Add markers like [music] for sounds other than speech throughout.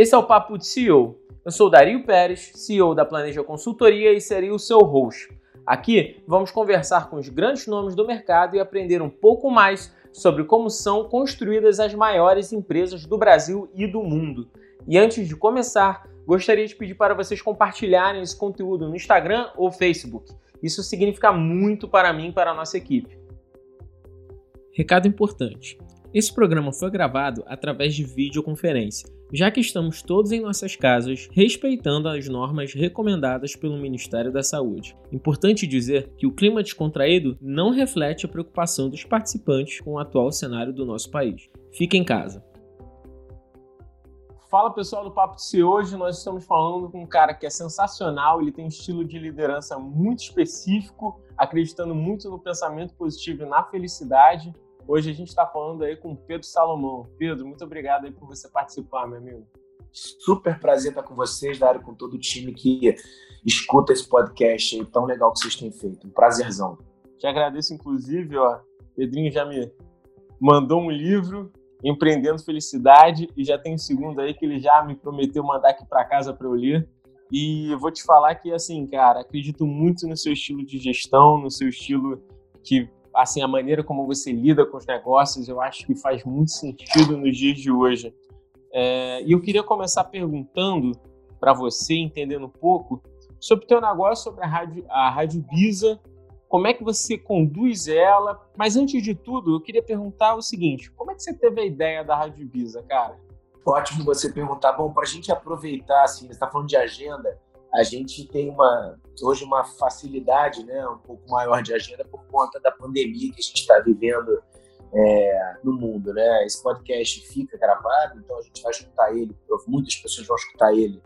Esse é o Papo de CEO. Eu sou Dario Pérez, CEO da Planeja Consultoria e serei o seu host. Aqui vamos conversar com os grandes nomes do mercado e aprender um pouco mais sobre como são construídas as maiores empresas do Brasil e do mundo. E antes de começar, gostaria de pedir para vocês compartilharem esse conteúdo no Instagram ou Facebook. Isso significa muito para mim e para a nossa equipe. Recado importante: esse programa foi gravado através de videoconferência, já que estamos todos em nossas casas respeitando as normas recomendadas pelo Ministério da Saúde. Importante dizer que o clima descontraído não reflete a preocupação dos participantes com o atual cenário do nosso país. Fique em casa. Fala pessoal do Papo de Si. Hoje nós estamos falando com um cara que é sensacional, ele tem um estilo de liderança muito específico, acreditando muito no pensamento positivo e na felicidade. Hoje a gente está falando aí com Pedro Salomão. Pedro, muito obrigado aí por você participar, meu amigo. Super prazer estar com vocês, Dário, com todo o time que escuta esse podcast aí tão legal que vocês têm feito. Um prazerzão. Te agradeço, inclusive, ó. Pedrinho já me mandou um livro, Empreendendo Felicidade, e já tem um segundo aí que ele já me prometeu mandar aqui para casa para eu ler. E vou te falar que, assim, cara, acredito muito no seu estilo de gestão, no seu estilo que assim, a maneira como você lida com os negócios, eu acho que faz muito sentido nos dias de hoje. É, e eu queria começar perguntando para você, entendendo um pouco, sobre o teu negócio, sobre a Rádio, a Rádio Bisa, como é que você conduz ela. Mas antes de tudo, eu queria perguntar o seguinte: como é que você teve a ideia da Rádio Bisa, cara? Ótimo você perguntar. Bom, para a gente aproveitar, assim, você está falando de agenda, a gente tem uma hoje uma facilidade, né, um pouco maior de agenda por conta da pandemia que a gente está vivendo é, no mundo, né? Esse podcast fica gravado, então a gente vai escutar ele, muitas pessoas vão escutar ele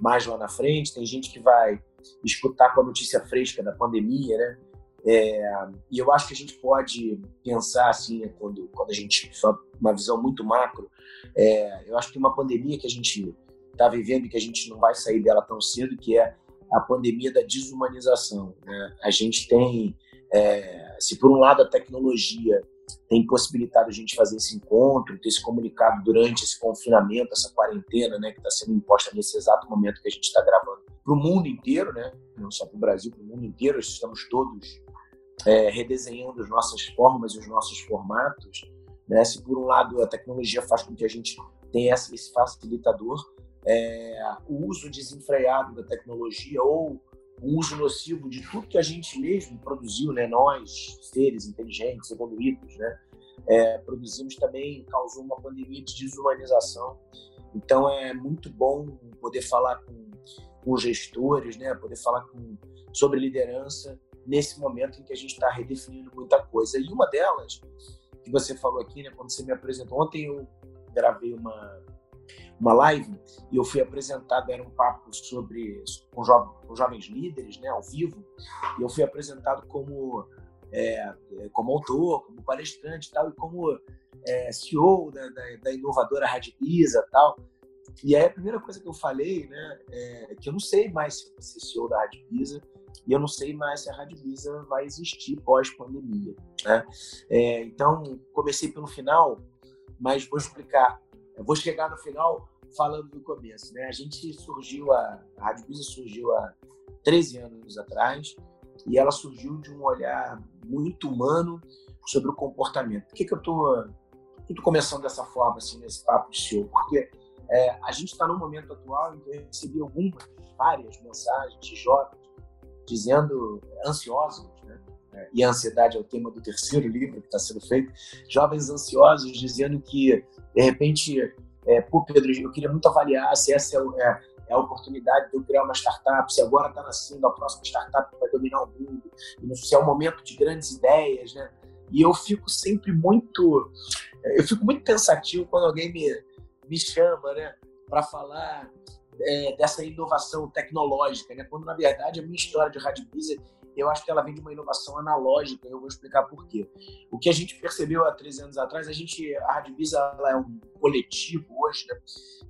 mais lá na frente. Tem gente que vai escutar com a notícia fresca da pandemia, né? É, e eu acho que a gente pode pensar assim, né, quando, quando a gente só uma visão muito macro, é, eu acho que uma pandemia que a gente está vivendo e que a gente não vai sair dela tão cedo, que é a pandemia da desumanização. Né? A gente tem, é, se por um lado a tecnologia tem possibilitado a gente fazer esse encontro, ter se comunicado durante esse confinamento, essa quarentena, né, que está sendo imposta nesse exato momento que a gente está gravando, para o mundo inteiro, né, não só para o Brasil, para o mundo inteiro, estamos todos é, redesenhando as nossas formas e os nossos formatos. Né? Se por um lado a tecnologia faz com que a gente tenha esse facilitador, é, o uso desenfreado da tecnologia ou o uso nocivo de tudo que a gente mesmo produziu, né? nós, seres inteligentes, evoluídos, né? É, produzimos também, causou uma pandemia de desumanização. Então é muito bom poder falar com, com gestores, né? poder falar com, sobre liderança nesse momento em que a gente está redefinindo muita coisa. E uma delas, que você falou aqui, né, quando você me apresentou, ontem eu gravei uma, uma live e eu fui apresentado, era um papo sobre com, jo, com jovens líderes, né, ao vivo, e eu fui apresentado como é, como autor, como palestrante tal, e como é, CEO da, da, da inovadora Radipisa tal. E aí a primeira coisa que eu falei, né, é que eu não sei mais se você ser CEO da Radipisa, e eu não sei mais se a Radipisa vai existir pós-pandemia. Né? É, então, comecei pelo final, mas vou explicar eu vou chegar no final falando do começo. Né? A gente surgiu, a, a Rádio Bisa surgiu há 13 anos atrás e ela surgiu de um olhar muito humano sobre o comportamento. Por que, que eu estou começando dessa forma, assim, nesse papo de show? Porque é, a gente está num momento atual em que eu recebi algumas, várias mensagens de jovens dizendo, ansiosos, e a ansiedade é o tema do terceiro livro que está sendo feito, jovens ansiosos dizendo que de repente, é, pô, Pedro, eu queria muito avaliar se essa é, é, é a oportunidade de eu criar uma startup, se agora está nascendo a próxima startup que vai dominar o mundo, se é um momento de grandes ideias, né? E eu fico sempre muito, eu fico muito pensativo quando alguém me, me chama, né, para falar é, dessa inovação tecnológica, né? Quando na verdade a minha história de Business eu acho que ela vem de uma inovação analógica, eu vou explicar por quê. O que a gente percebeu há 13 anos atrás, a gente, a Radivisa ela é um coletivo hoje, né?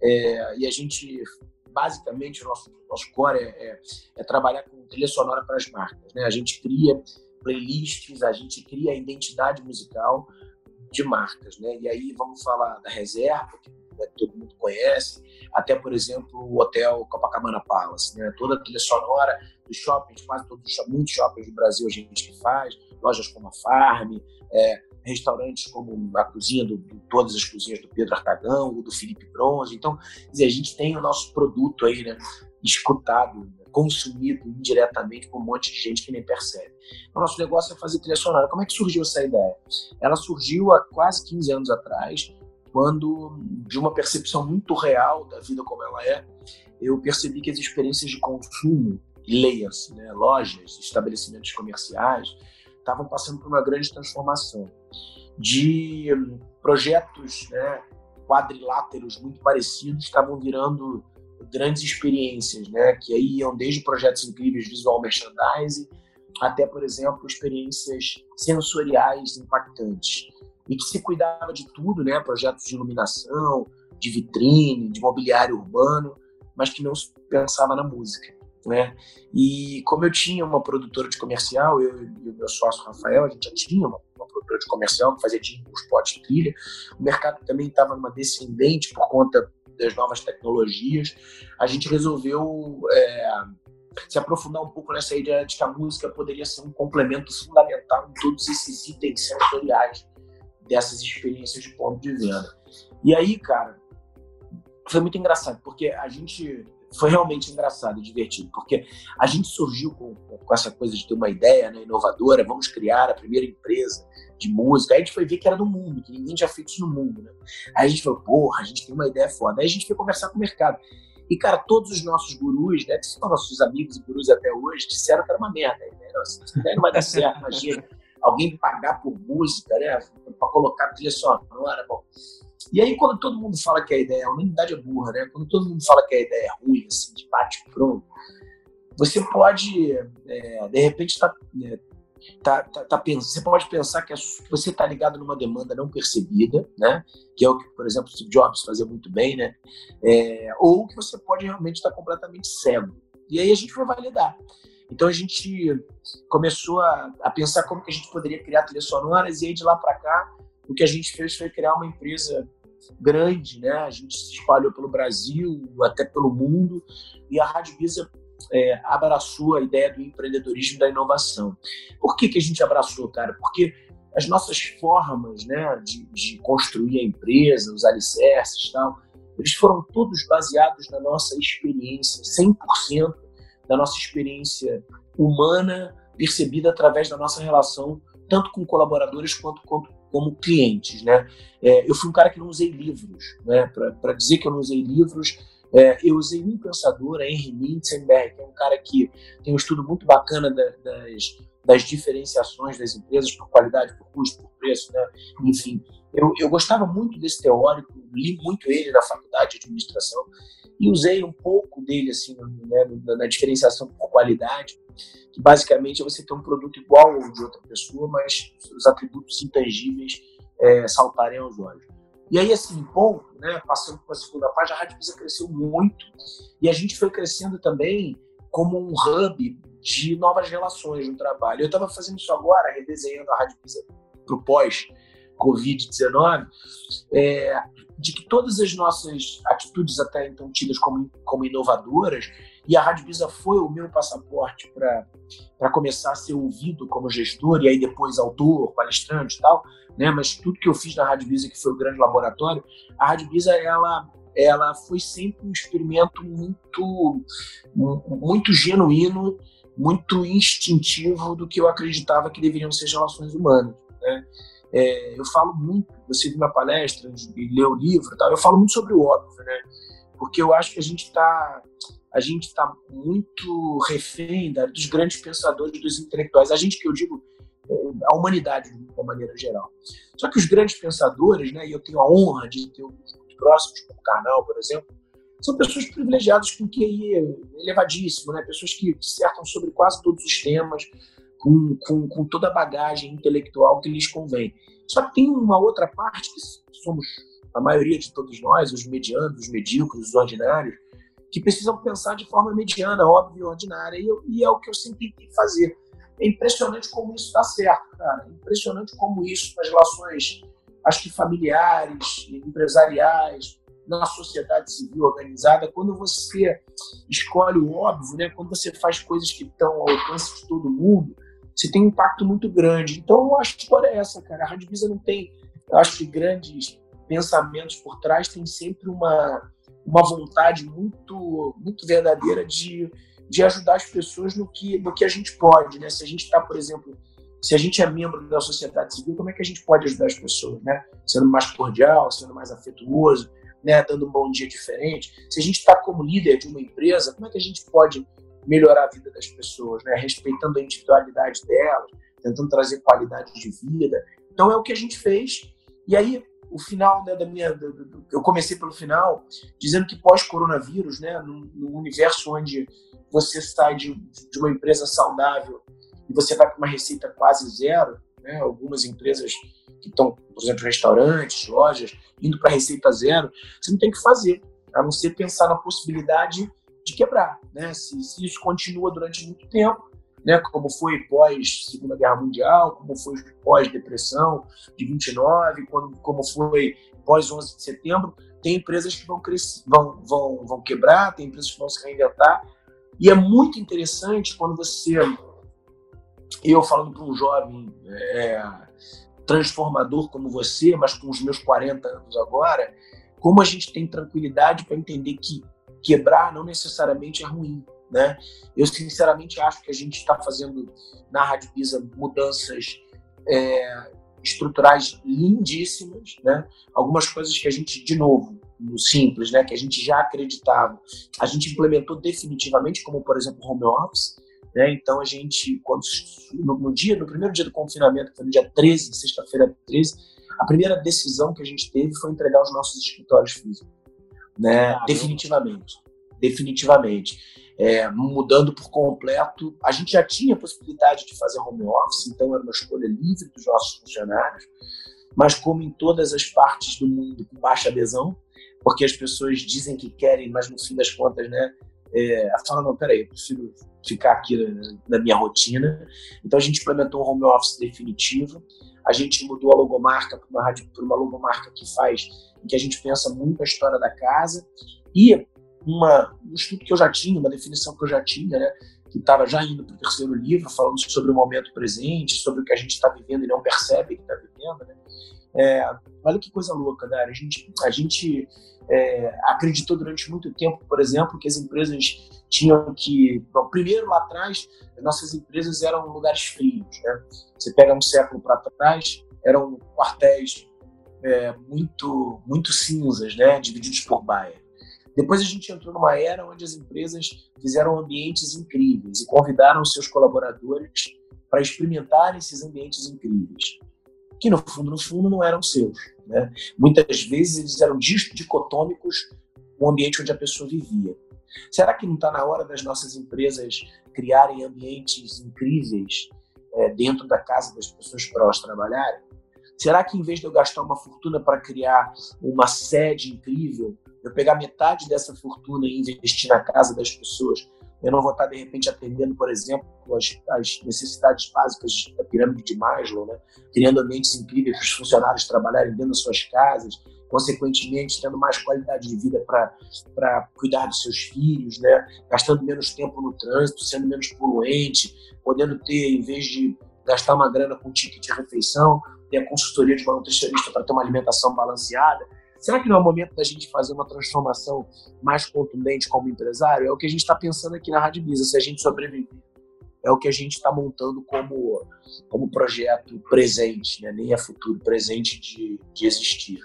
É, e a gente, basicamente, o nosso, nosso core é, é, é trabalhar com trilha sonora para as marcas, né? A gente cria playlists, a gente cria identidade musical de marcas, né? E aí vamos falar da reserva, né, que todo mundo conhece, até, por exemplo, o Hotel Copacabana Palace. Né? Toda a trilha sonora dos shoppings, quase todos, muitos shoppings do Brasil a gente que faz, lojas como a Farm, é, restaurantes como a cozinha, do, todas as cozinhas do Pedro Artagão, do Felipe Bronze. Então, dizer, a gente tem o nosso produto aí, né, escutado, consumido indiretamente por um monte de gente que nem percebe. O nosso negócio é fazer trilha sonora. Como é que surgiu essa ideia? Ela surgiu há quase 15 anos atrás, quando, de uma percepção muito real da vida como ela é, eu percebi que as experiências de consumo, leia-se, né, lojas, estabelecimentos comerciais, estavam passando por uma grande transformação de projetos né, quadriláteros muito parecidos estavam virando grandes experiências, né, que aí iam desde projetos incríveis visual merchandising até, por exemplo, experiências sensoriais impactantes. E que se cuidava de tudo, né, projetos de iluminação, de vitrine, de mobiliário urbano, mas que não se pensava na música né? E como eu tinha uma produtora de comercial, eu e o meu sócio Rafael, a gente já tinha uma, uma produtora de comercial que fazia jingles, potes, trilha. O mercado também estava numa descendente por conta das novas tecnologias. A gente resolveu é, se aprofundar um pouco nessa ideia de que a música poderia ser um complemento fundamental em todos esses itens sensoriais dessas experiências de ponto de venda. E aí, cara, foi muito engraçado, porque a gente foi realmente engraçado e divertido, porque a gente surgiu com, com essa coisa de ter uma ideia né, inovadora, vamos criar a primeira empresa de música. Aí a gente foi ver que era do mundo, que ninguém tinha feito isso no mundo. Né? Aí a gente falou, porra, a gente tem uma ideia foda. Aí a gente foi conversar com o mercado. E, cara, todos os nossos gurus, né, que são nossos amigos e gurus até hoje, disseram que era uma merda. Né? Nossa, não vai dar certo, imagina. Alguém pagar por música, né, para colocar trilha sonora. Bom, e aí, quando todo mundo fala que a ideia, a unanimidade é burra, né? Quando todo mundo fala que a ideia é ruim, assim, de bate pronto, você pode, é, de repente, tá, é, tá, tá, tá você pode pensar que você está ligado numa demanda não percebida, né? Que é o que, por exemplo, Steve Jobs fazia muito bem, né? É, ou que você pode realmente estar tá completamente cego. E aí a gente foi validar. Então a gente começou a, a pensar como que a gente poderia criar trilhas sonoras e aí de lá para cá o que a gente fez foi criar uma empresa grande, né? A gente se espalhou pelo Brasil, até pelo mundo, e a Rádio Visa é, abraçou a ideia do empreendedorismo da inovação. Por que, que a gente abraçou, cara? Porque as nossas formas né, de, de construir a empresa, os alicerces e tal, eles foram todos baseados na nossa experiência, 100% da nossa experiência humana percebida através da nossa relação tanto com colaboradores quanto, quanto como clientes, né? É, eu fui um cara que não usei livros, né? Para dizer que eu não usei livros, é, eu usei um pensador, Henry Mintzenberg, que é um cara que tem um estudo muito bacana da, das, das diferenciações das empresas por qualidade, por custo, por preço, né? Enfim, eu, eu gostava muito desse teórico, li muito ele na faculdade de administração e usei um pouco dele assim né, na diferenciação por qualidade que basicamente é você ter um produto igual ao de outra pessoa, mas os atributos intangíveis é, saltarem aos olhos. E aí, assim, bom, né, passando para a segunda parte, a Rádio Visa cresceu muito e a gente foi crescendo também como um hub de novas relações no trabalho. Eu estava fazendo isso agora, redesenhando a Rádio Visa para o pós-Covid-19, é, de que todas as nossas atitudes até então tidas como, como inovadoras, e a Rádio Bisa foi o meu passaporte para começar a ser ouvido como gestor, e aí depois autor, palestrante e tal, né? mas tudo que eu fiz na Rádio Bisa, que foi o grande laboratório, a Rádio Bisa, ela, ela foi sempre um experimento muito, muito genuíno, muito instintivo do que eu acreditava que deveriam ser relações humanas. Né? É, eu falo muito, você viu minha palestra leu o livro tal, eu falo muito sobre o óbvio, né? Porque eu acho que a gente está a gente está muito refém dos grandes pensadores, dos intelectuais. A gente que eu digo é, a humanidade de uma maneira geral. Só que os grandes pensadores, né, e eu tenho a honra de ter uns muito próximos, como Karnal, por exemplo, são pessoas privilegiadas com QI elevadíssimo, né, pessoas que dissertam sobre quase todos os temas, com, com, com toda a bagagem intelectual que lhes convém. Só que tem uma outra parte que somos a maioria de todos nós, os medianos, os medíocres, os ordinários, que precisam pensar de forma mediana, óbvia ordinária. E, eu, e é o que eu sempre tentei fazer. É impressionante como isso está certo, cara. É impressionante como isso nas relações, acho que familiares, empresariais, na sociedade civil organizada, quando você escolhe o óbvio, né? quando você faz coisas que estão ao alcance de todo mundo, você tem um impacto muito grande. Então, eu acho que a história é essa, cara. A Rádio Visa não tem, eu acho que grandes pensamentos por trás, tem sempre uma, uma vontade muito, muito verdadeira de, de ajudar as pessoas no que, no que a gente pode. Né? Se a gente está, por exemplo, se a gente é membro da sociedade civil, como é que a gente pode ajudar as pessoas? Né? Sendo mais cordial, sendo mais afetuoso, né, dando um bom dia diferente. Se a gente está como líder de uma empresa, como é que a gente pode melhorar a vida das pessoas, né, respeitando a individualidade delas, tentando trazer qualidade de vida. Então é o que a gente fez. E aí o final né, da minha, eu comecei pelo final dizendo que pós-coronavírus, né, no, no, universo onde você sai de, de uma empresa saudável e você vai para uma receita quase zero, né, algumas empresas que estão, por exemplo, restaurantes, lojas, indo para receita zero, você não tem que fazer, a não ser pensar na possibilidade de quebrar. Né? Se, se isso continua durante muito tempo, né, como foi pós Segunda Guerra Mundial, como foi pós depressão de 29, quando, como foi pós 11 de setembro, tem empresas que vão crescer, vão, vão, vão quebrar, tem empresas que vão se reinventar. E é muito interessante quando você, eu falando para um jovem é, transformador como você, mas com os meus 40 anos agora, como a gente tem tranquilidade para entender que quebrar não necessariamente é ruim. Né? Eu, sinceramente, acho que a gente está fazendo na Rádio Pisa mudanças é, estruturais lindíssimas, né? algumas coisas que a gente, de novo, no simples, né, que a gente já acreditava, a gente implementou definitivamente, como, por exemplo, home office, né? Então a gente, quando no, no, dia, no primeiro dia do confinamento, que foi no dia 13, sexta-feira 13, a primeira decisão que a gente teve foi entregar os nossos escritórios físicos, né? Definitivamente, definitivamente. É, mudando por completo. A gente já tinha a possibilidade de fazer home office, então era uma escolha livre dos nossos funcionários, mas como em todas as partes do mundo com baixa adesão, porque as pessoas dizem que querem, mas no fim das contas, né, é, fala, não, peraí, eu prefiro ficar aqui na, na, minha rotina. Então a gente implementou um home office definitivo, a gente mudou a logomarca para uma, uma logomarca que faz, em que a gente pensa muito a história da casa, e uma, um estudo que eu já tinha, uma definição que eu já tinha, né, que estava já indo para o terceiro livro, falando sobre o momento presente, sobre o que a gente está vivendo e não percebe que está vivendo, né? É, olha que coisa louca, né? A gente, a gente é, acreditou durante muito tempo, por exemplo, que as empresas tinham que. Bom, primeiro, lá atrás, as nossas empresas eram lugares frios. Né? Você pega um século para trás, eram quartéis é, muito, muito cinzas, né? divididos por baia. Depois a gente entrou numa era onde as empresas fizeram ambientes incríveis e convidaram seus colaboradores para experimentarem esses ambientes incríveis que no fundo, no fundo, não eram seus. Né? Muitas vezes eles eram dicotômicos o ambiente onde a pessoa vivia. Será que não está na hora das nossas empresas criarem ambientes incríveis é, dentro da casa das pessoas para elas trabalharem? Será que em vez de eu gastar uma fortuna para criar uma sede incrível, eu pegar metade dessa fortuna e investir na casa das pessoas eu não vou estar, de repente, atendendo, por exemplo, as, as necessidades básicas da pirâmide de Maslow, né? criando ambientes incríveis para os funcionários trabalharem dentro das suas casas, consequentemente, tendo mais qualidade de vida para cuidar dos seus filhos, né? gastando menos tempo no trânsito, sendo menos poluente, podendo ter, em vez de gastar uma grana com ticket de refeição, ter a consultoria de uma nutricionista para ter uma alimentação balanceada. Será que não é o momento da gente fazer uma transformação mais contundente como empresário? É o que a gente está pensando aqui na Rádio Bisa, se a gente sobreviver. É o que a gente está montando como, como projeto presente, né? nem é futuro, presente de, de existir.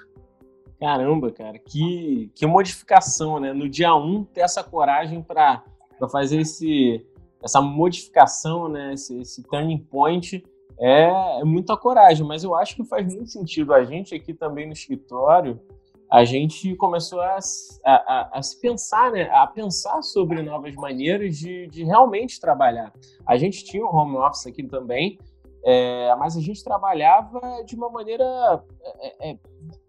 Caramba, cara, que, que modificação, né? No dia 1, um, ter essa coragem para fazer esse, essa modificação, né? Esse, esse turning point é, é muita coragem, mas eu acho que faz muito sentido a gente aqui também no escritório a gente começou a, a, a, se pensar, né? A pensar sobre novas maneiras de, de realmente trabalhar. A gente tinha um home office aqui também, é, mas a gente trabalhava de uma maneira é, é,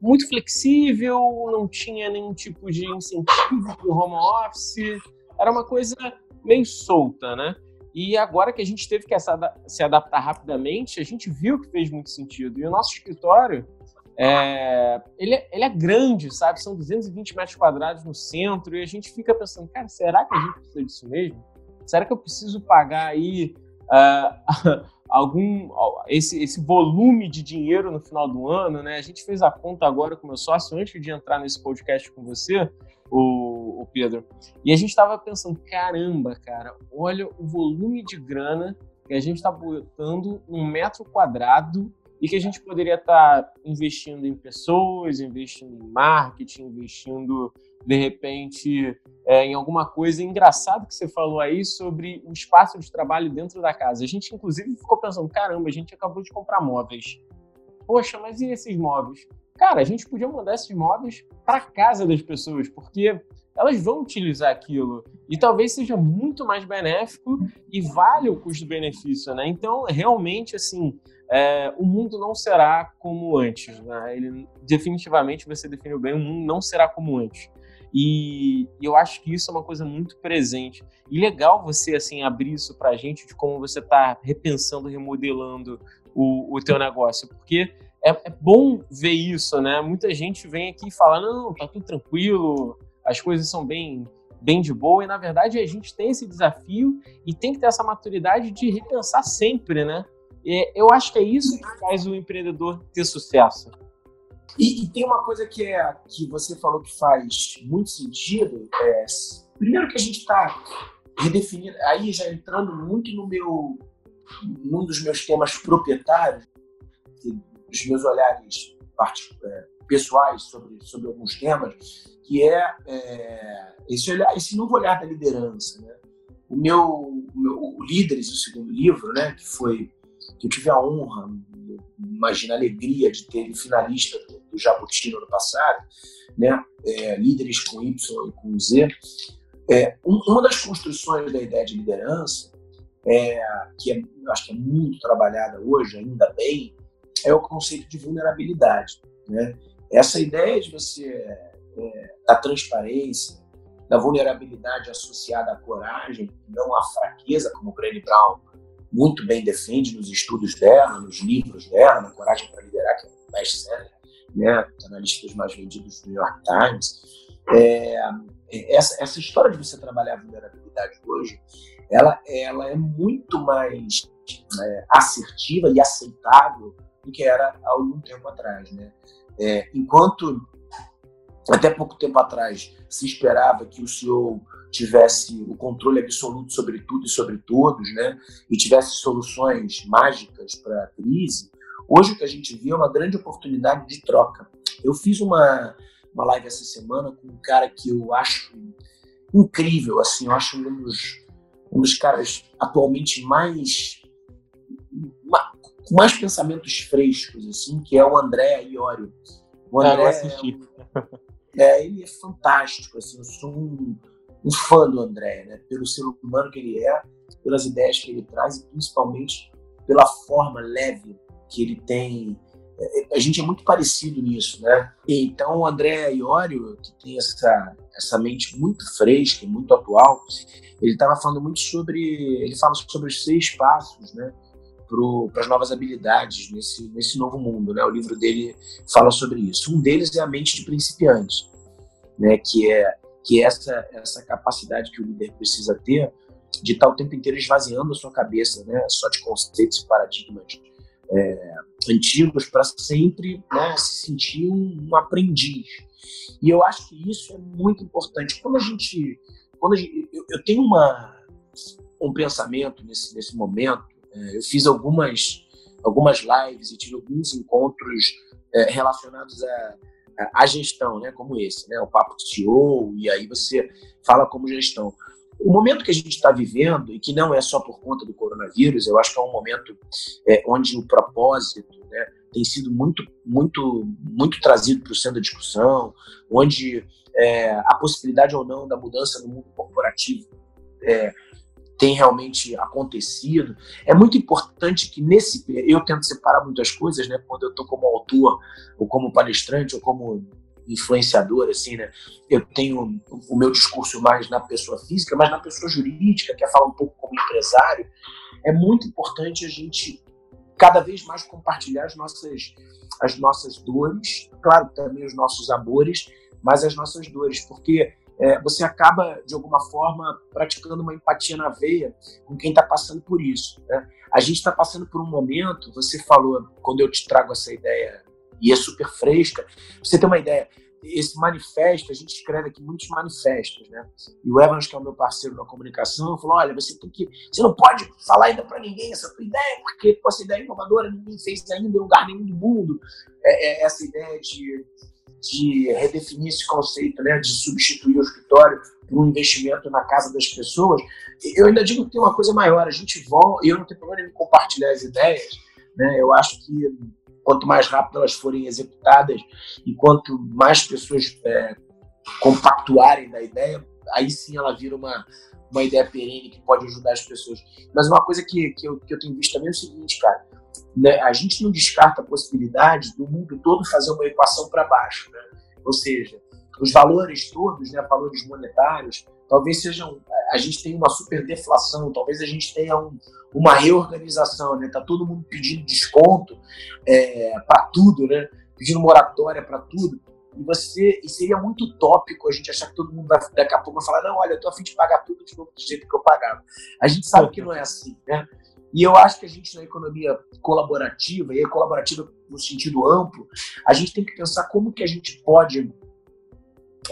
muito flexível, não tinha nenhum tipo de incentivo para o home office, era uma coisa meio solta, né? E agora que a gente teve que se adaptar rapidamente, a gente viu que fez muito sentido. E o nosso escritório, é, ele, é, ele é grande, sabe? São 220 metros quadrados no centro e a gente fica pensando, cara, será que a gente precisa disso mesmo? Será que eu preciso pagar aí uh, [laughs] algum esse, esse volume de dinheiro no final do ano, né? A gente fez a conta agora com meu sócio antes de entrar nesse podcast com você, o, o Pedro, e a gente estava pensando, caramba, cara, olha o volume de grana que a gente está botando num metro quadrado e que a gente poderia estar tá investindo em pessoas, investindo em marketing, investindo de repente é, em alguma coisa. Engraçado que você falou aí sobre o espaço de trabalho dentro da casa. A gente, inclusive, ficou pensando: caramba, a gente acabou de comprar móveis. Poxa, mas e esses móveis? Cara, a gente podia mandar esses móveis para casa das pessoas, porque elas vão utilizar aquilo e talvez seja muito mais benéfico e vale o custo-benefício, né? Então, realmente, assim, é, o mundo não será como antes, né? Ele definitivamente você definiu bem, o mundo não será como antes. E, eu acho que isso é uma coisa muito presente. E legal você assim abrir isso para a gente de como você está repensando, remodelando o, o teu negócio, porque é, é, bom ver isso, né? Muita gente vem aqui e fala não, tá tudo tranquilo, as coisas são bem bem de boa e na verdade a gente tem esse desafio e tem que ter essa maturidade de repensar sempre, né? E eu acho que é isso que faz o empreendedor ter sucesso. E, e, tem uma coisa que é que você falou que faz muito sentido. É, primeiro que a gente está redefinindo, aí já entrando muito no meu, num dos meus temas proprietários, dos meus olhares é, pessoais sobre, sobre alguns temas, que é, é, esse, olhar, esse novo olhar da liderança. Né? O meu, o meu o Líderes, o segundo livro, né, que foi que eu tive a honra, imagina a alegria de ter finalista do, do Jabuti no ano passado, né? É, líderes com Y e com Z. É, um, uma das construções da ideia de liderança, é, que é, acho que é muito trabalhada hoje, ainda bem, é o conceito de vulnerabilidade. Né? Essa ideia de você, é, da transparência, da vulnerabilidade associada à coragem, não à fraqueza, como Brené Brown muito bem defende nos estudos dela, nos livros dela, na Coragem para Liderar, que é um best-seller, né? está na lista dos mais vendidos do New York Times. É, essa, essa história de você trabalhar a vulnerabilidade hoje, ela, ela é muito mais é, assertiva e aceitável do que era há algum tempo atrás. Né? É, enquanto até pouco tempo atrás se esperava que o CEO tivesse o controle absoluto sobre tudo e sobre todos, né? E tivesse soluções mágicas para a crise. Hoje o que a gente vê é uma grande oportunidade de troca. Eu fiz uma, uma live essa semana com um cara que eu acho incrível, assim, eu acho um dos, um dos caras atualmente mais com mais pensamentos frescos, assim, que é o André Iorio. O André ah, é, é, ele é fantástico, assim, eu sou um, um fã do André, né? pelo ser humano que ele é, pelas ideias que ele traz e principalmente pela forma leve que ele tem. É, a gente é muito parecido nisso, né? Então, o André Iorio, que tem essa, essa mente muito fresca, muito atual, ele estava falando muito sobre. Ele fala sobre os seis passos, né? Para as novas habilidades nesse, nesse novo mundo. Né? O livro dele fala sobre isso. Um deles é a mente de principiante, né? que é que é essa essa capacidade que o líder precisa ter de estar o tempo inteiro esvaziando a sua cabeça, né, só de conceitos e paradigmas é, antigos para sempre né, se sentir um, um, aprendiz. E eu acho que isso é muito importante. Quando a gente, quando a gente, eu, eu, tenho uma um pensamento nesse nesse momento. É, eu fiz algumas algumas lives e tive alguns encontros é, relacionados a a gestão, né, como esse, né, o papo do CEO, e aí você fala como gestão. O momento que a gente está vivendo, e que não é só por conta do coronavírus, eu acho que é um momento é, onde o propósito né, tem sido muito, muito, muito trazido para o centro da discussão, onde é, a possibilidade ou não da mudança no mundo corporativo é, tem realmente acontecido. É muito importante que nesse eu tento separar muitas coisas, né? Quando eu estou como autor ou como palestrante ou como influenciador, assim, né? Eu tenho o meu discurso mais na pessoa física, mas na pessoa jurídica, que é falar um pouco como empresário. É muito importante a gente cada vez mais compartilhar as nossas, as nossas dores, claro, também os nossos amores, mas as nossas dores, porque é, você acaba, de alguma forma, praticando uma empatia na veia com quem está passando por isso. Né? A gente está passando por um momento, você falou, quando eu te trago essa ideia, e é super fresca, você tem uma ideia, esse manifesto, a gente escreve aqui muitos manifestos, né? E o Evans, que é o meu parceiro na comunicação, falou: olha, você tem que. Você não pode falar ainda para ninguém essa tua ideia, porque pô, essa ideia inovadora ninguém fez ainda em lugar nenhum do mundo. É, é essa ideia de, de redefinir esse conceito, né? De substituir o escritório por um investimento na casa das pessoas. Eu ainda digo que tem uma coisa maior, a gente volta, e eu não tenho problema em compartilhar as ideias, né? Eu acho que quanto mais rápido elas forem executadas e quanto mais pessoas é, compactuarem da ideia, aí sim ela vira uma, uma ideia perene que pode ajudar as pessoas. Mas uma coisa que, que, eu, que eu tenho visto também é o seguinte, cara, né, a gente não descarta a possibilidade do mundo todo fazer uma equação para baixo, né? ou seja, os valores todos, né, valores monetários, talvez sejam a gente tem uma super deflação, talvez a gente tenha um, uma reorganização, né? Tá todo mundo pedindo desconto é, para tudo, né? Pedindo moratória para tudo. E você, e seria muito utópico a gente achar que todo mundo vai, daqui a pouco vai falar, não, olha, eu tô a fim de pagar tudo de novo do jeito que eu pagava. A gente sabe que não é assim, né? E eu acho que a gente, na economia colaborativa, e colaborativa no sentido amplo, a gente tem que pensar como que a gente pode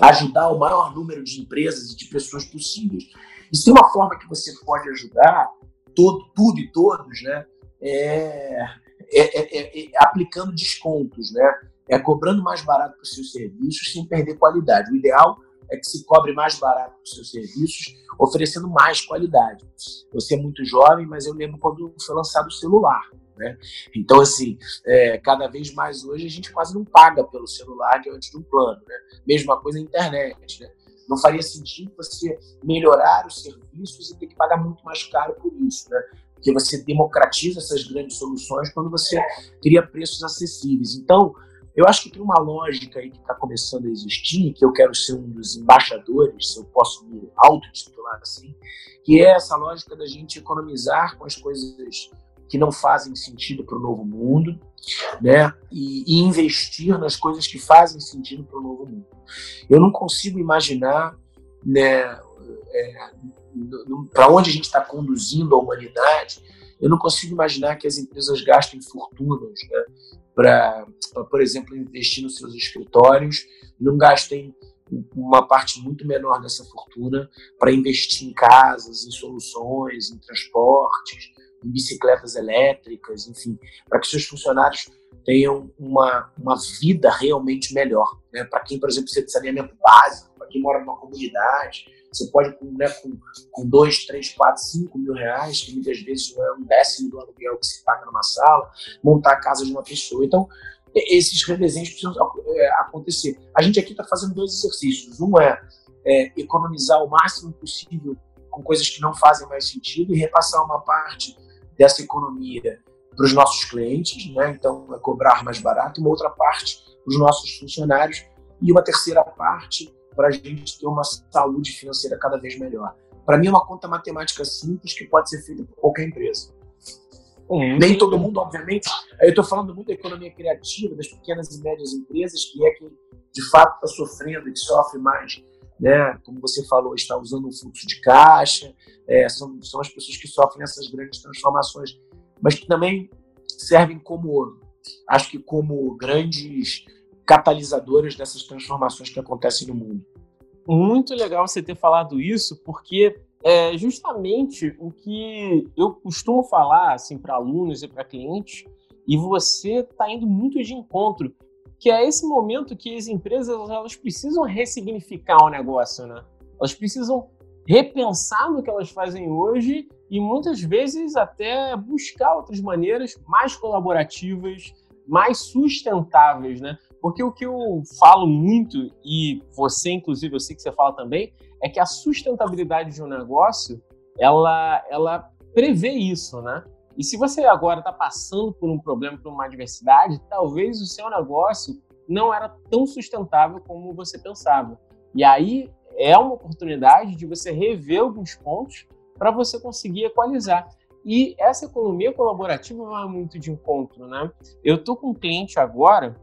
ajudar o maior número de empresas e de pessoas possíveis. E se uma forma que você pode ajudar todo, tudo e todos, né, é, é, é, é aplicando descontos, né, é cobrando mais barato para os seus serviços sem perder qualidade. O ideal é que se cobre mais barato os seus serviços, oferecendo mais qualidade. Você é muito jovem, mas eu lembro quando foi lançado o celular. Né? Então, assim, é, cada vez mais hoje a gente quase não paga pelo celular antes de um plano. Né? Mesma coisa na internet. Né? Não faria sentido você melhorar os serviços e ter que pagar muito mais caro por isso. Né? Porque você democratiza essas grandes soluções quando você cria preços acessíveis. Então, eu acho que tem uma lógica aí que está começando a existir, que eu quero ser um dos embaixadores, se eu posso me autotitular assim, que é essa lógica da gente economizar com as coisas que não fazem sentido para o novo mundo, né? E, e, investir nas coisas que fazem sentido para o novo mundo. Eu não consigo imaginar, né? É, para onde a gente está conduzindo a humanidade, eu não consigo imaginar que as empresas gastem fortunas né, para, por exemplo, investir nos seus escritórios, não gastem uma parte muito menor dessa fortuna para investir em casas, em soluções, em transportes, em bicicletas elétricas, enfim, para que seus funcionários tenham uma, uma vida realmente melhor. Né? Para quem, por exemplo, precisa de saneamento básico, para quem mora numa comunidade, você pode, né, com, com dois, três, quatro, cinco mil reais, que muitas vezes não é um décimo do aluguel que se paga numa sala, montar a casa de uma pessoa. Então, esses redesenhos precisam é, acontecer. A gente aqui está fazendo dois exercícios. Um é, é economizar o máximo possível com coisas que não fazem mais sentido e repassar uma parte dessa economia para os nossos clientes, né? então é cobrar mais barato, uma outra parte para os nossos funcionários, e uma terceira parte para a gente ter uma saúde financeira cada vez melhor. Para mim é uma conta matemática simples que pode ser feita por qualquer empresa. Uhum. Nem todo mundo, obviamente. Eu estou falando muito da economia criativa, das pequenas e médias empresas, que é quem de fato está sofrendo e que sofre mais né? Como você falou, está usando um fluxo de caixa, é, são, são as pessoas que sofrem essas grandes transformações, mas que também servem como, acho que como grandes catalisadoras dessas transformações que acontecem no mundo. Muito legal você ter falado isso, porque é justamente o que eu costumo falar assim para alunos e para clientes, e você está indo muito de encontro que é esse momento que as empresas elas precisam ressignificar o negócio, né? Elas precisam repensar no que elas fazem hoje e muitas vezes até buscar outras maneiras mais colaborativas, mais sustentáveis, né? Porque o que eu falo muito e você inclusive eu sei que você fala também é que a sustentabilidade de um negócio ela ela prevê isso, né? E se você agora está passando por um problema, por uma adversidade, talvez o seu negócio não era tão sustentável como você pensava. E aí é uma oportunidade de você rever alguns pontos para você conseguir equalizar. E essa economia colaborativa vai muito de encontro, né? Eu tô com um cliente agora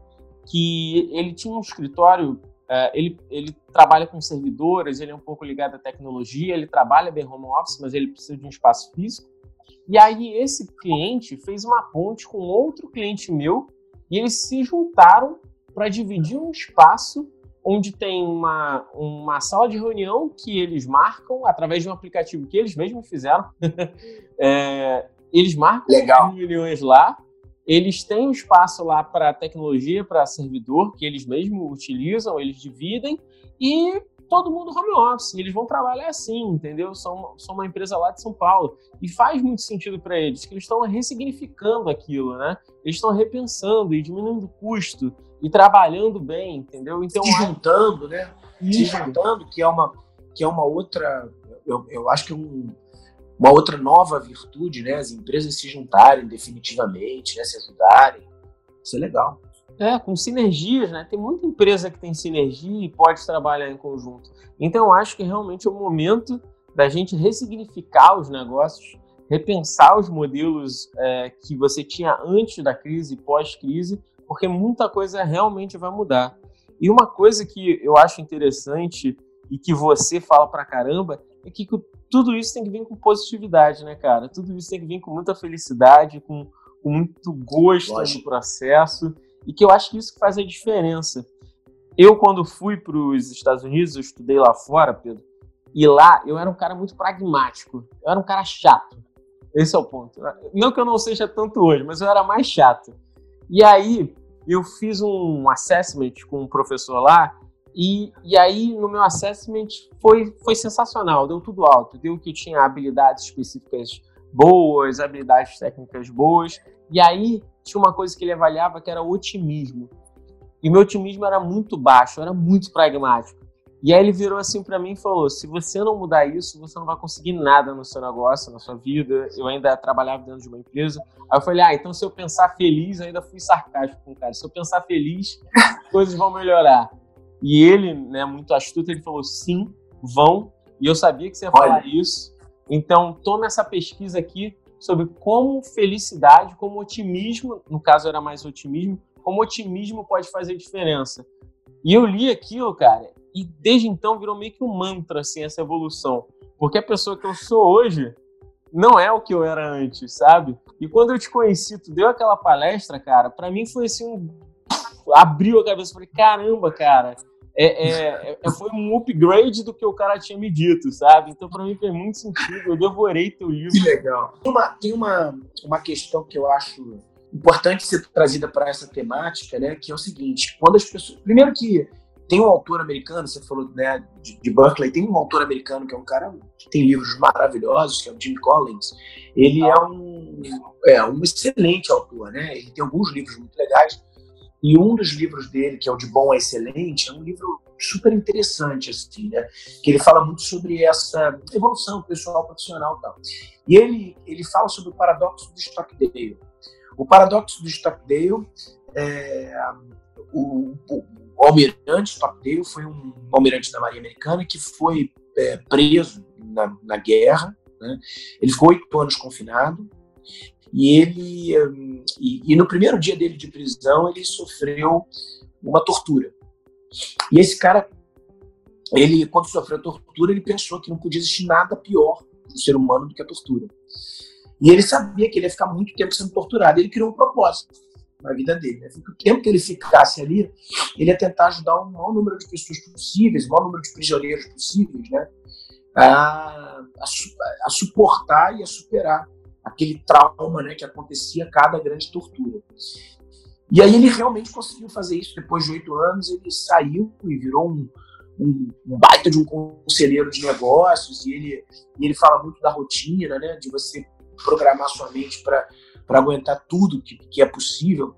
que ele tinha um escritório, uh, ele, ele trabalha com servidores, ele é um pouco ligado à tecnologia, ele trabalha bem home office, mas ele precisa de um espaço físico. E aí esse cliente fez uma ponte com outro cliente meu e eles se juntaram para dividir um espaço onde tem uma, uma sala de reunião que eles marcam através de um aplicativo que eles mesmos fizeram. [laughs] é, eles marcam Legal. reuniões lá, eles têm um espaço lá para tecnologia, para servidor, que eles mesmos utilizam, eles dividem, e todo mundo home office. Eles vão trabalhar assim, entendeu? São, são uma empresa lá de São Paulo. E faz muito sentido para eles, que eles estão ressignificando aquilo, né? Eles estão repensando e diminuindo o custo e trabalhando bem, entendeu? Então, se juntando, né? Isso. Se juntando, que é uma, que é uma outra, eu, eu acho que é um, uma outra nova virtude, né? As empresas se juntarem definitivamente, né? Se ajudarem. Isso é legal. É, com sinergias, né? Tem muita empresa que tem sinergia e pode trabalhar em conjunto. Então, eu acho que realmente é o momento da gente ressignificar os negócios, repensar os modelos é, que você tinha antes da crise e pós-crise, porque muita coisa realmente vai mudar. E uma coisa que eu acho interessante e que você fala pra caramba é que tudo isso tem que vir com positividade, né, cara? Tudo isso tem que vir com muita felicidade, com, com muito gosto Lógico. no processo, e que eu acho que isso faz a diferença. Eu, quando fui para os Estados Unidos, eu estudei lá fora, Pedro, e lá eu era um cara muito pragmático, eu era um cara chato. Esse é o ponto. Não que eu não seja tanto hoje, mas eu era mais chato. E aí eu fiz um assessment com um professor lá e, e aí no meu assessment foi, foi sensacional, deu tudo alto, deu que eu tinha habilidades específicas boas, habilidades técnicas boas. E aí tinha uma coisa que ele avaliava que era o otimismo. E meu otimismo era muito baixo, era muito pragmático. E aí ele virou assim para mim e falou: se você não mudar isso, você não vai conseguir nada no seu negócio, na sua vida. Eu ainda trabalhava dentro de uma empresa. Aí eu falei: ah, então se eu pensar feliz, eu ainda fui sarcástico com o cara. Se eu pensar feliz, [laughs] coisas vão melhorar. E ele, né, muito astuto, ele falou: sim, vão. E eu sabia que você ia falar Olha. isso. Então tome essa pesquisa aqui sobre como felicidade, como otimismo, no caso era mais otimismo, como otimismo pode fazer diferença. E eu li aquilo, cara, e desde então virou meio que um mantra, assim, essa evolução. Porque a pessoa que eu sou hoje não é o que eu era antes, sabe? E quando eu te conheci, tu deu aquela palestra, cara, para mim foi assim um... Abriu a cabeça, falei, caramba, cara, é, é, é, foi um upgrade do que o cara tinha me dito, sabe? Então, para mim, fez muito sentido. Eu devorei teu livro. Que legal. Uma, tem uma, uma questão que eu acho importante ser trazida para essa temática, né? Que é o seguinte: quando as pessoas. Primeiro, que tem um autor americano, você falou né, de, de, Berkeley, tem um autor americano que é um cara que tem livros maravilhosos, que é o Jim Collins. Ele é um, é um excelente autor, né? Ele tem alguns livros muito legais. E um dos livros dele, que é o de Bom a Excelente, é um livro super interessante, assim, né? Que ele fala muito sobre essa evolução pessoal, profissional e tal. E ele, ele fala sobre o paradoxo do Stockdale. O paradoxo do Stockdale é, o, o, almirante Stockdale foi um almirante da Marinha Americana que foi é, preso na, na guerra. Né? Ele ficou oito anos confinado e ele hum, e, e, no primeiro dia dele de prisão ele sofreu uma tortura. E esse cara, ele quando sofreu a tortura, ele pensou que não podia existir nada pior para o ser humano do que a tortura. E ele sabia que ele ia ficar muito tempo sendo torturado. Ele criou um propósito na vida dele. Né? O tempo que ele ficasse ali, ele ia tentar ajudar o maior número de pessoas possíveis, o maior número de prisioneiros possíveis, né? a, a, a suportar e a superar aquele trauma né, que acontecia a cada grande tortura. E aí ele realmente conseguiu fazer isso. Depois de oito anos, ele saiu e virou um, um, um, baita de um conselheiro de negócios. E ele, ele fala muito da rotina, né, de você programar sua mente para para aguentar tudo que, que é possível.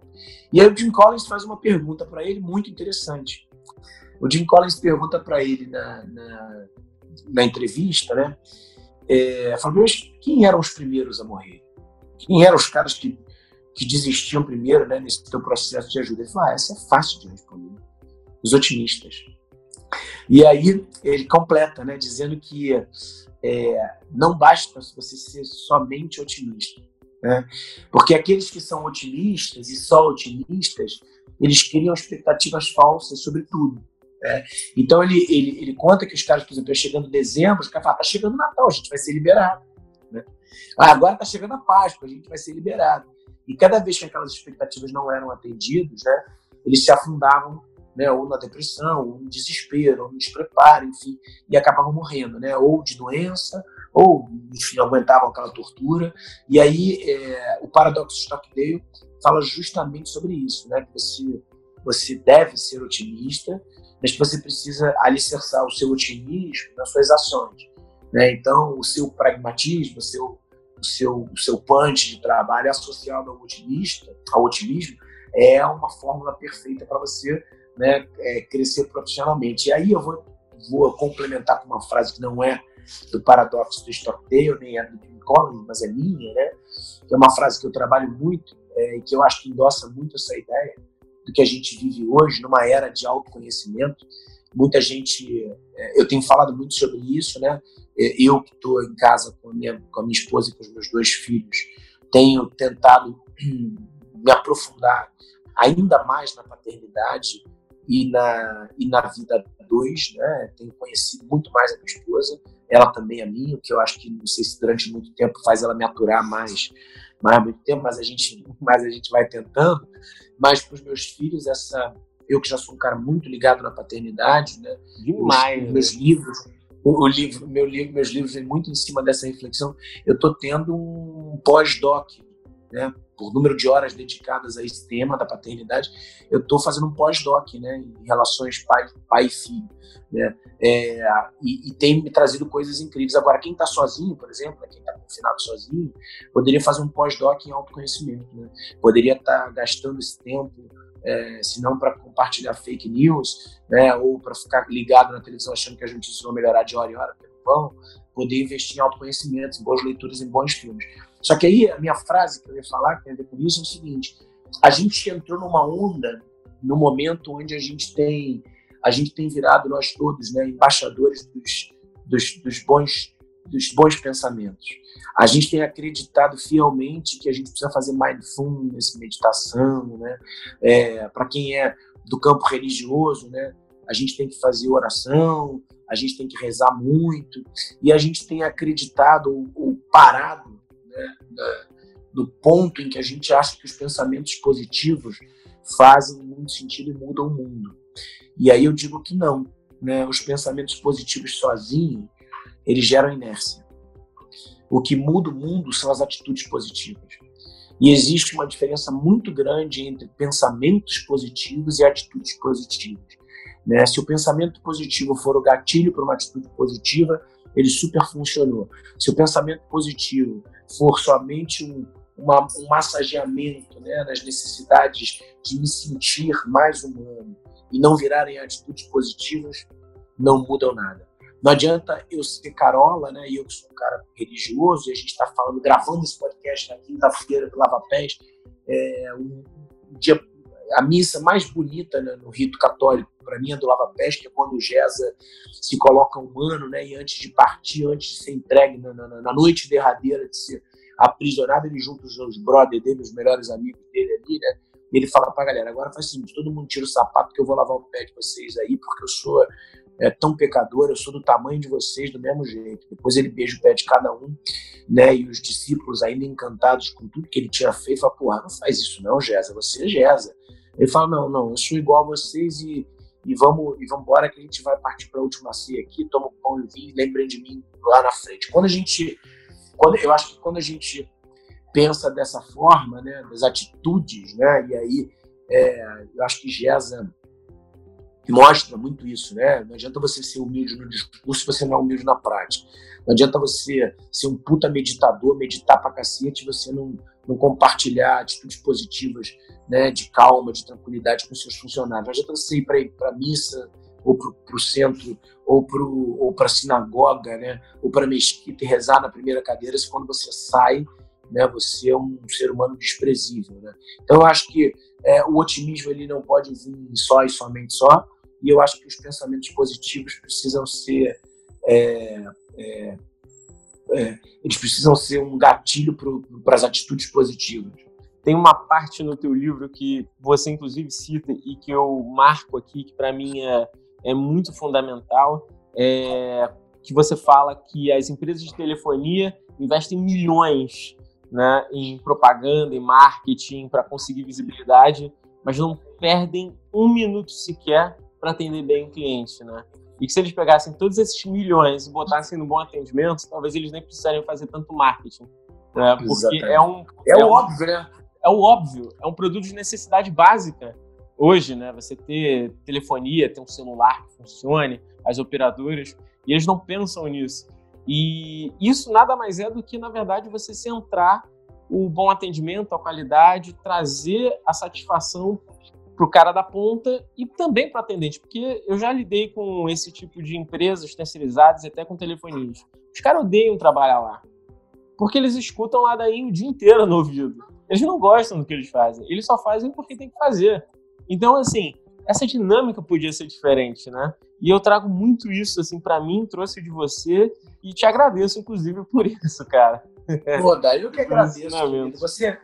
E aí o Jim Collins faz uma pergunta para ele muito interessante. O Jim Collins pergunta para ele na, na, na, entrevista, né? É, falou, mas quem eram os primeiros a morrer? Quem eram os caras que, que desistiam primeiro né, nesse teu processo de ajuda? Ele falou, ah, essa é fácil de responder. Os otimistas. E aí ele completa, né, dizendo que é, não basta você ser somente otimista. Né? Porque aqueles que são otimistas e só otimistas, eles criam expectativas falsas sobre tudo. Né? Então ele, ele, ele conta que os caras, por exemplo, é chegando dezembro, os caras falam, tá chegando Natal, a gente vai ser liberado. Né? Ah, agora tá chegando a Páscoa, a gente vai ser liberado. E cada vez que aquelas expectativas não eram atendidas, né, eles se afundavam né, ou na depressão, ou no desespero, ou no despreparo, enfim, e acabavam morrendo, né, ou de doença, ou, enfim, aguentavam aquela tortura. E aí é, o paradoxo Stockdale fala justamente sobre isso, né, que você, você deve ser otimista, mas você precisa alicerçar o seu otimismo nas suas ações. Né? Então, o seu pragmatismo, o seu, o seu, o seu punch de trabalho associado ao otimista, ao otimismo, é uma fórmula perfeita para você né, é, crescer profissionalmente. E aí eu vou, vou complementar com uma frase que não é do paradoxo do Stockdale, nem é do Tim Collins, mas é minha, né? Que é uma frase que eu trabalho muito é, e que eu acho que endossa muito essa ideia do que a gente vive hoje, numa era de autoconhecimento. Muita gente, é, eu tenho falado muito sobre isso, né? É, eu que estou em casa com a, minha, com a minha esposa e com os meus dois filhos, tenho tentado me aprofundar ainda mais na paternidade e na, e na vida dois, né? Tenho conhecido muito mais a minha esposa, ela também a mim, o que eu acho que não sei se durante muito tempo faz ela me aturar mais, mais muito tempo, mas a gente, mas a gente vai tentando. Mas para os meus filhos essa, eu que já sou um cara muito ligado na paternidade, né? Demais. Os, né? meus livros, o, o, livro, meu livro, meus livros vêm muito em cima dessa reflexão. Eu estou tendo um pós-doc, né? por número de horas dedicadas a esse tema da paternidade, eu estou fazendo um pós-doc né, em relações pai, pai e filho. Né, é, e, e, tem me trazido coisas incríveis. Agora, quem está sozinho, por exemplo, né, quem está confinado sozinho, poderia fazer um pós-doc em autoconhecimento. Né, poderia estar tá gastando esse tempo, é, se não para compartilhar fake news, né, ou para ficar ligado na televisão achando que as notícias vão melhorar de hora em hora, não vão, poder investir em autoconhecimento, em boas leituras, em bons filmes. Só que aí a minha frase que eu ia falar, que tem a ver com isso, é o seguinte: a gente entrou numa onda no momento onde a gente tem a gente tem virado nós todos, né, embaixadores dos, dos, dos bons dos bons pensamentos. A gente tem acreditado fielmente que a gente precisa fazer mindfulness, meditação, né? É, Para quem é do campo religioso, né? A gente tem que fazer oração, a gente tem que rezar muito e a gente tem acreditado ou, ou parado né, do ponto em que a gente acha que os pensamentos positivos fazem muito sentido e mudam o mundo. E aí eu digo que não. Né? Os pensamentos positivos sozinhos, eles geram inércia. O que muda o mundo são as atitudes positivas. E existe uma diferença muito grande entre pensamentos positivos e atitudes positivas. Né? Se o pensamento positivo for o gatilho para uma atitude positiva, ele super funcionou. Se o pensamento positivo for somente um, uma, um massageamento né, nas necessidades de me sentir mais humano e não virarem atitudes positivas, não mudam nada. Não adianta eu ser carola, né? E eu que sou um cara religioso, e a gente está falando, gravando esse podcast na quinta-feira do Lava Pés, é, um, dia a missa mais bonita né, no rito católico, para mim, é do Lava Pés, que é quando o Gesa se coloca humano, né, e antes de partir, antes de ser entregue na, na, na noite derradeira de ser aprisionado, ele junta os, os brothers dele, os melhores amigos dele ali, né, e ele fala pra galera, agora faz assim, todo mundo tira o sapato que eu vou lavar o pé de vocês aí, porque eu sou é, tão pecador, eu sou do tamanho de vocês do mesmo jeito. Depois ele beija o pé de cada um, né? E os discípulos ainda encantados com tudo que ele tinha feito, falam, porra, não faz isso não, Gesa, você é Gesa. Ele fala: não, não, eu sou igual a vocês e, e vamos e vamos embora que a gente vai partir para a última ceia aqui, toma pão e vinho, lembrem de mim lá na frente. Quando a gente, quando eu acho que quando a gente pensa dessa forma, né, das atitudes, né, e aí é, eu acho que Gesa mostra muito isso, né? Não adianta você ser humilde no discurso se você não é humilde na prática. Não adianta você ser um puta meditador, meditar pra cacete, você não, não compartilhar atitudes positivas né, de calma, de tranquilidade com seus funcionários. Não adianta você ir para a missa, ou para o centro, ou para a sinagoga, né, ou para a mesquita e rezar na primeira cadeira, se quando você sai, né, você é um ser humano desprezível. Né? Então, eu acho que é, o otimismo ele não pode vir só e somente só, e eu acho que os pensamentos positivos precisam ser é, é, é, eles precisam ser um gatilho para as atitudes positivas. Tem uma parte no teu livro que você inclusive cita e que eu marco aqui que para mim é, é muito fundamental, é, que você fala que as empresas de telefonia investem milhões né, em propaganda, em marketing para conseguir visibilidade, mas não perdem um minuto sequer para atender bem o cliente, né? E que se eles pegassem todos esses milhões e botassem no bom atendimento, talvez eles nem precisariam fazer tanto marketing. Né? Porque é um. É, é um, óbvio, né? É o óbvio. É um produto de necessidade básica hoje, né? Você ter telefonia, ter um celular que funcione, as operadoras, e eles não pensam nisso. E isso nada mais é do que, na verdade, você centrar o bom atendimento, a qualidade, trazer a satisfação para o cara da ponta e também para o atendente, porque eu já lidei com esse tipo de empresas terceirizadas e até com telefonias. Os caras odeiam trabalhar lá, porque eles escutam lá daí o dia inteiro no ouvido. Eles não gostam do que eles fazem, eles só fazem porque tem que fazer. Então, assim, essa dinâmica podia ser diferente, né? E eu trago muito isso, assim, para mim, trouxe de você e te agradeço, inclusive, por [laughs] isso, cara. Pô, daí eu que agradeço. Você,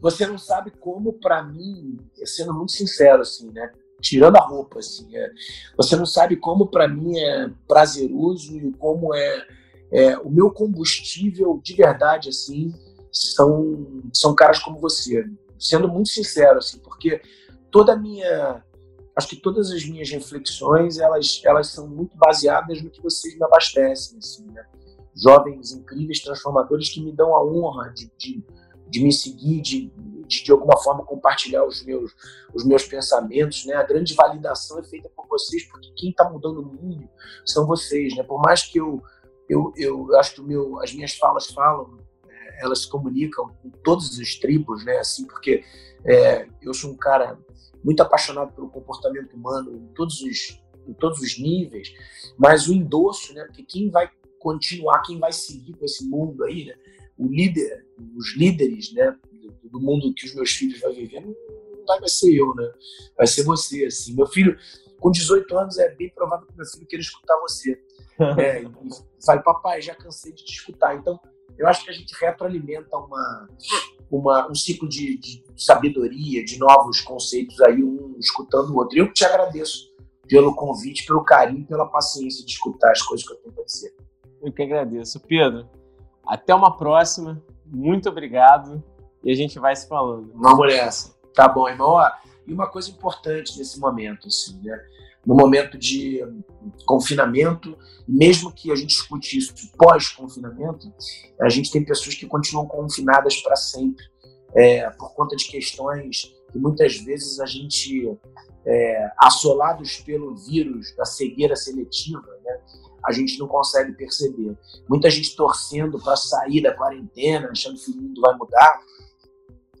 você não sabe como, para mim, sendo muito sincero, assim, né? Tirando a roupa, assim, é, você não sabe como, para mim, é prazeroso e como é, é o meu combustível de verdade, assim, são, são caras como você. Sendo muito sincero, assim, porque toda a minha acho que todas as minhas reflexões elas elas são muito baseadas no que vocês me abastecem assim né? jovens incríveis transformadores que me dão a honra de, de de me seguir, de, de, de alguma forma compartilhar os meus, os meus pensamentos, né? A grande validação é feita por vocês, porque quem está mudando o mundo são vocês, né? Por mais que eu, eu, eu acho que meu, as minhas falas falam, é, elas se comunicam com todos os tribos, né? Assim, porque é, eu sou um cara muito apaixonado pelo comportamento humano em todos os em todos os níveis, mas o endosso, né? Porque quem vai continuar, quem vai seguir com esse mundo aí, né? o líder, os líderes, né, do, mundo que os meus filhos vão viver, não vai ser eu, né? Vai ser você, assim. Meu filho, com 18 anos, é bem provável que meu filho queira escutar você. [laughs] é, e fale, papai, já cansei de te escutar. Então, eu acho que a gente retroalimenta uma, uma, um ciclo de, de sabedoria, de novos conceitos aí, um escutando o outro. Eu te agradeço pelo convite, pelo carinho, pela paciência de escutar as coisas que eu tenho para dizer. Eu que agradeço. Pedro, até uma próxima. Muito obrigado. E a gente vai se falando. Vamos nessa. Tá bom, irmão. e uma coisa importante nesse momento, assim, né? No momento de confinamento, mesmo que a gente escute isso pós-confinamento, a gente tem pessoas que continuam confinadas para sempre, é, por conta de questões que muitas vezes a gente, é, assolados pelo vírus da cegueira seletiva, né, a gente não consegue perceber. Muita gente torcendo para sair da quarentena, achando que o mundo vai mudar.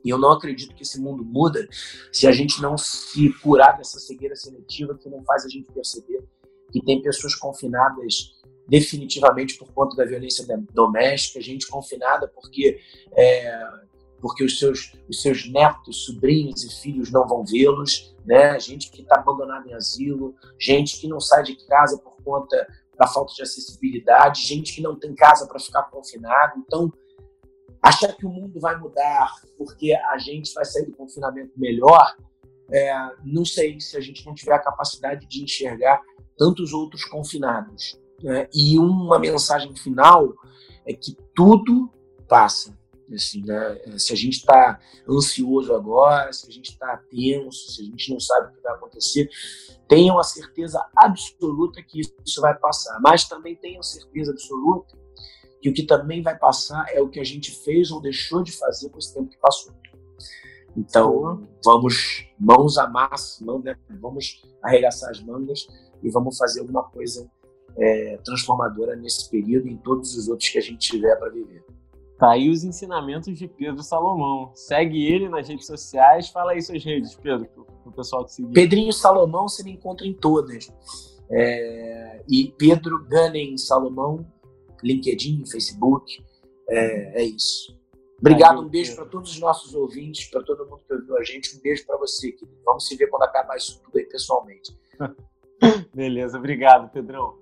E eu não acredito que esse mundo muda se a gente não se curar dessa cegueira seletiva que não faz a gente perceber que tem pessoas confinadas definitivamente por conta da violência doméstica, gente confinada porque é, porque os seus, os seus netos, sobrinhos e filhos não vão vê-los, né? Gente que está abandonada em asilo, gente que não sai de casa por conta da falta de acessibilidade, gente que não tem casa para ficar confinado. Então, achar que o mundo vai mudar porque a gente vai sair do confinamento melhor, é, não sei se a gente não tiver a capacidade de enxergar tantos outros confinados. Né? E uma mensagem final é que tudo passa. Assim, né? Se a gente está ansioso agora, se a gente está tenso, se a gente não sabe o que vai acontecer, tenham a certeza absoluta que isso vai passar. Mas também tenham certeza absoluta que o que também vai passar é o que a gente fez ou deixou de fazer com esse tempo que passou. Então, vamos mãos à massa, né? vamos arregaçar as mangas e vamos fazer alguma coisa é, transformadora nesse período e em todos os outros que a gente tiver para viver. Tá aí os ensinamentos de Pedro Salomão. Segue ele nas redes sociais. Fala aí suas redes, Pedro, pro, pessoal te seguir. Pedrinho Salomão você me encontra em todas. É, e Pedro Ganem Salomão, LinkedIn, Facebook. É, é isso. Obrigado, um beijo para todos os nossos ouvintes, para todo mundo que ouviu a gente. Um beijo para você, querido. Vamos se ver quando acabar isso tudo aí pessoalmente. [laughs] Beleza, obrigado, Pedrão.